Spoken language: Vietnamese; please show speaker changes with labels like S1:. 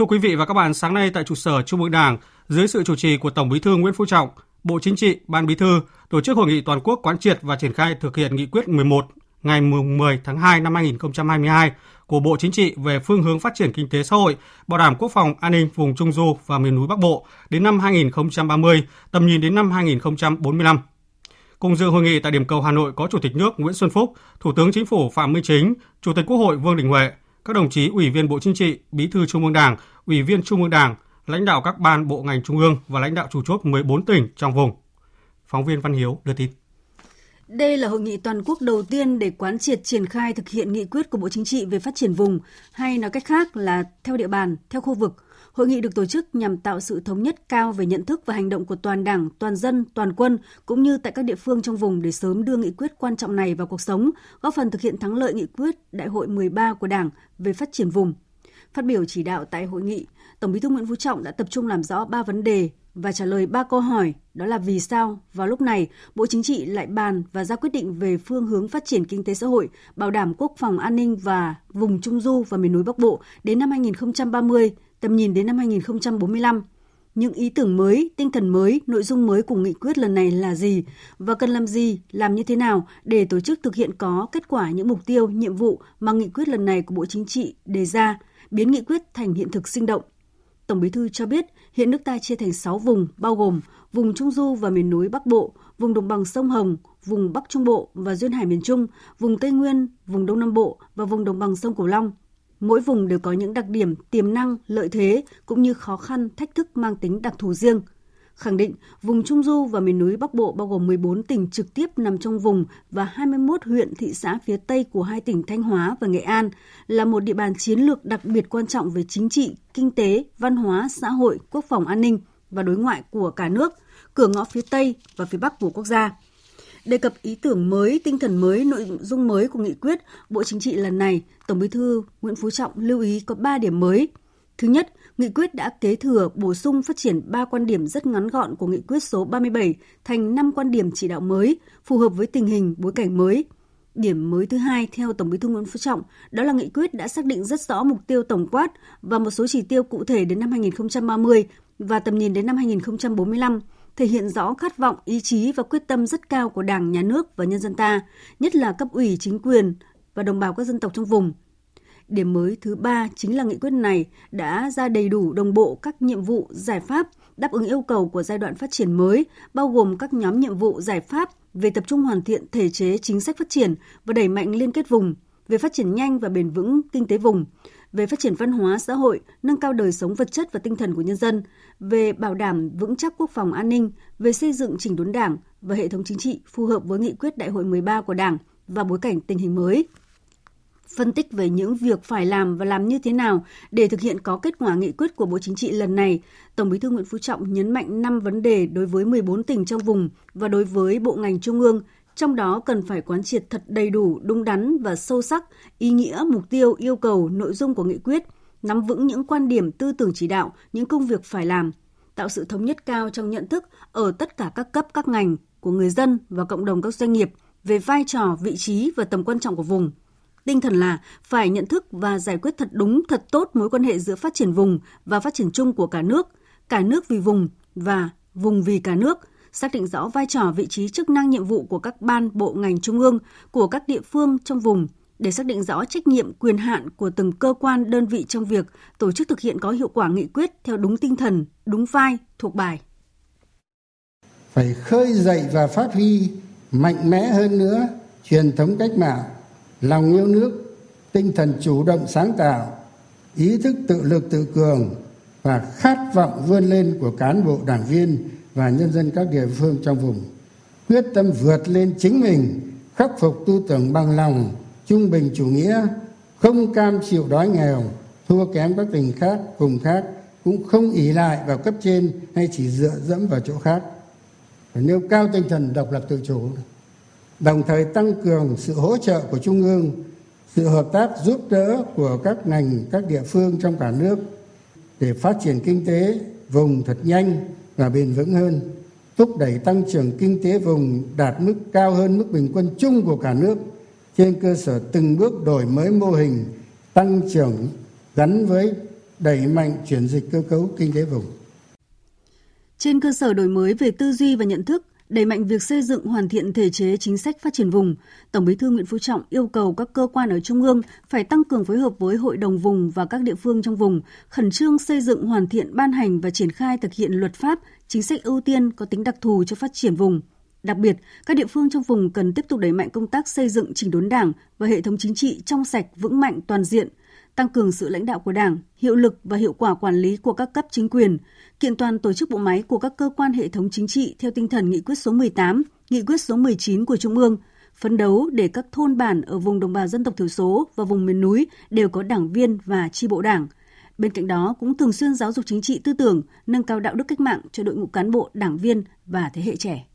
S1: Thưa quý vị và các bạn, sáng nay tại trụ sở Trung ương Đảng, dưới sự chủ trì của Tổng Bí thư Nguyễn Phú Trọng, Bộ Chính trị, Ban Bí thư tổ chức hội nghị toàn quốc quán triệt và triển khai thực hiện nghị quyết 11 ngày 10 tháng 2 năm 2022 của Bộ Chính trị về phương hướng phát triển kinh tế xã hội, bảo đảm quốc phòng an ninh vùng Trung du và miền núi Bắc Bộ đến năm 2030, tầm nhìn đến năm 2045. Cùng dự hội nghị tại điểm cầu Hà Nội có Chủ tịch nước Nguyễn Xuân Phúc, Thủ tướng Chính phủ Phạm Minh Chính, Chủ tịch Quốc hội Vương Đình Huệ, các đồng chí Ủy viên Bộ Chính trị, Bí thư Trung ương Đảng, Ủy viên Trung ương Đảng, lãnh đạo các ban bộ ngành trung ương và lãnh đạo chủ chốt 14 tỉnh trong vùng. Phóng viên Văn Hiếu đưa tin.
S2: Đây là hội nghị toàn quốc đầu tiên để quán triệt triển khai thực hiện nghị quyết của Bộ Chính trị về phát triển vùng, hay nói cách khác là theo địa bàn, theo khu vực. Hội nghị được tổ chức nhằm tạo sự thống nhất cao về nhận thức và hành động của toàn đảng, toàn dân, toàn quân, cũng như tại các địa phương trong vùng để sớm đưa nghị quyết quan trọng này vào cuộc sống, góp phần thực hiện thắng lợi nghị quyết Đại hội 13 của Đảng về phát triển vùng. Phát biểu chỉ đạo tại hội nghị, Tổng Bí thư Nguyễn Phú Trọng đã tập trung làm rõ ba vấn đề và trả lời ba câu hỏi, đó là vì sao vào lúc này Bộ Chính trị lại bàn và ra quyết định về phương hướng phát triển kinh tế xã hội, bảo đảm quốc phòng an ninh và vùng Trung du và miền núi Bắc Bộ đến năm 2030, tầm nhìn đến năm 2045. Những ý tưởng mới, tinh thần mới, nội dung mới của nghị quyết lần này là gì và cần làm gì, làm như thế nào để tổ chức thực hiện có kết quả những mục tiêu, nhiệm vụ mà nghị quyết lần này của Bộ Chính trị đề ra, biến nghị quyết thành hiện thực sinh động. Tổng Bí thư cho biết, hiện nước ta chia thành 6 vùng, bao gồm vùng Trung Du và miền núi Bắc Bộ, vùng đồng bằng sông Hồng, vùng Bắc Trung Bộ và Duyên Hải miền Trung, vùng Tây Nguyên, vùng Đông Nam Bộ và vùng đồng bằng sông Cửu Long. Mỗi vùng đều có những đặc điểm, tiềm năng, lợi thế cũng như khó khăn, thách thức mang tính đặc thù riêng – khẳng định vùng Trung Du và miền núi Bắc Bộ bao gồm 14 tỉnh trực tiếp nằm trong vùng và 21 huyện thị xã phía Tây của hai tỉnh Thanh Hóa và Nghệ An là một địa bàn chiến lược đặc biệt quan trọng về chính trị, kinh tế, văn hóa, xã hội, quốc phòng an ninh và đối ngoại của cả nước, cửa ngõ phía Tây và phía Bắc của quốc gia. Đề cập ý tưởng mới, tinh thần mới, nội dung mới của nghị quyết, Bộ Chính trị lần này, Tổng Bí thư Nguyễn Phú Trọng lưu ý có 3 điểm mới. Thứ nhất, Nghị quyết đã kế thừa bổ sung phát triển 3 quan điểm rất ngắn gọn của nghị quyết số 37 thành 5 quan điểm chỉ đạo mới, phù hợp với tình hình, bối cảnh mới. Điểm mới thứ hai theo Tổng Bí thư Nguyễn Phú Trọng đó là nghị quyết đã xác định rất rõ mục tiêu tổng quát và một số chỉ tiêu cụ thể đến năm 2030 và tầm nhìn đến năm 2045, thể hiện rõ khát vọng, ý chí và quyết tâm rất cao của Đảng, Nhà nước và nhân dân ta, nhất là cấp ủy chính quyền và đồng bào các dân tộc trong vùng. Điểm mới thứ ba chính là nghị quyết này đã ra đầy đủ đồng bộ các nhiệm vụ, giải pháp đáp ứng yêu cầu của giai đoạn phát triển mới, bao gồm các nhóm nhiệm vụ giải pháp về tập trung hoàn thiện thể chế chính sách phát triển và đẩy mạnh liên kết vùng, về phát triển nhanh và bền vững kinh tế vùng, về phát triển văn hóa xã hội, nâng cao đời sống vật chất và tinh thần của nhân dân, về bảo đảm vững chắc quốc phòng an ninh, về xây dựng chỉnh đốn Đảng và hệ thống chính trị phù hợp với nghị quyết Đại hội 13 của Đảng và bối cảnh tình hình mới. Phân tích về những việc phải làm và làm như thế nào để thực hiện có kết quả nghị quyết của Bộ Chính trị lần này, Tổng Bí thư Nguyễn Phú Trọng nhấn mạnh 5 vấn đề đối với 14 tỉnh trong vùng và đối với bộ ngành trung ương, trong đó cần phải quán triệt thật đầy đủ, đúng đắn và sâu sắc ý nghĩa, mục tiêu, yêu cầu, nội dung của nghị quyết, nắm vững những quan điểm tư tưởng chỉ đạo, những công việc phải làm, tạo sự thống nhất cao trong nhận thức ở tất cả các cấp các ngành của người dân và cộng đồng các doanh nghiệp về vai trò, vị trí và tầm quan trọng của vùng – Tinh thần là phải nhận thức và giải quyết thật đúng, thật tốt mối quan hệ giữa phát triển vùng và phát triển chung của cả nước, cả nước vì vùng và vùng vì cả nước, xác định rõ vai trò, vị trí, chức năng, nhiệm vụ của các ban, bộ ngành trung ương, của các địa phương trong vùng để xác định rõ trách nhiệm, quyền hạn của từng cơ quan, đơn vị trong việc tổ chức thực hiện có hiệu quả nghị quyết theo đúng tinh thần, đúng vai, thuộc bài.
S3: Phải khơi dậy và phát huy mạnh mẽ hơn nữa truyền thống cách mạng lòng yêu nước tinh thần chủ động sáng tạo ý thức tự lực tự cường và khát vọng vươn lên của cán bộ đảng viên và nhân dân các địa phương trong vùng. Quyết tâm vượt lên chính mình, khắc phục tư tưởng bằng lòng, trung bình chủ nghĩa, không cam chịu đói nghèo, thua kém các tỉnh khác, vùng khác, cũng không ỉ lại vào cấp trên hay chỉ dựa dẫm vào chỗ khác. Phải nêu cao tinh thần độc lập tự chủ, đồng thời tăng cường sự hỗ trợ của trung ương, sự hợp tác giúp đỡ của các ngành, các địa phương trong cả nước để phát triển kinh tế vùng thật nhanh và bền vững hơn thúc đẩy tăng trưởng kinh tế vùng đạt mức cao hơn mức bình quân chung của cả nước trên cơ sở từng bước đổi mới mô hình tăng trưởng gắn với đẩy mạnh chuyển dịch cơ cấu kinh tế vùng.
S2: Trên cơ sở đổi mới về tư duy và nhận thức, đẩy mạnh việc xây dựng hoàn thiện thể chế chính sách phát triển vùng, Tổng Bí thư Nguyễn Phú Trọng yêu cầu các cơ quan ở trung ương phải tăng cường phối hợp với hội đồng vùng và các địa phương trong vùng, khẩn trương xây dựng hoàn thiện ban hành và triển khai thực hiện luật pháp, chính sách ưu tiên có tính đặc thù cho phát triển vùng. Đặc biệt, các địa phương trong vùng cần tiếp tục đẩy mạnh công tác xây dựng chỉnh đốn Đảng và hệ thống chính trị trong sạch, vững mạnh toàn diện, tăng cường sự lãnh đạo của Đảng, hiệu lực và hiệu quả quản lý của các cấp chính quyền, kiện toàn tổ chức bộ máy của các cơ quan hệ thống chính trị theo tinh thần nghị quyết số 18, nghị quyết số 19 của Trung ương, phấn đấu để các thôn bản ở vùng đồng bào dân tộc thiểu số và vùng miền núi đều có đảng viên và chi bộ đảng. Bên cạnh đó cũng thường xuyên giáo dục chính trị tư tưởng, nâng cao đạo đức cách mạng cho đội ngũ cán bộ, đảng viên và thế hệ trẻ.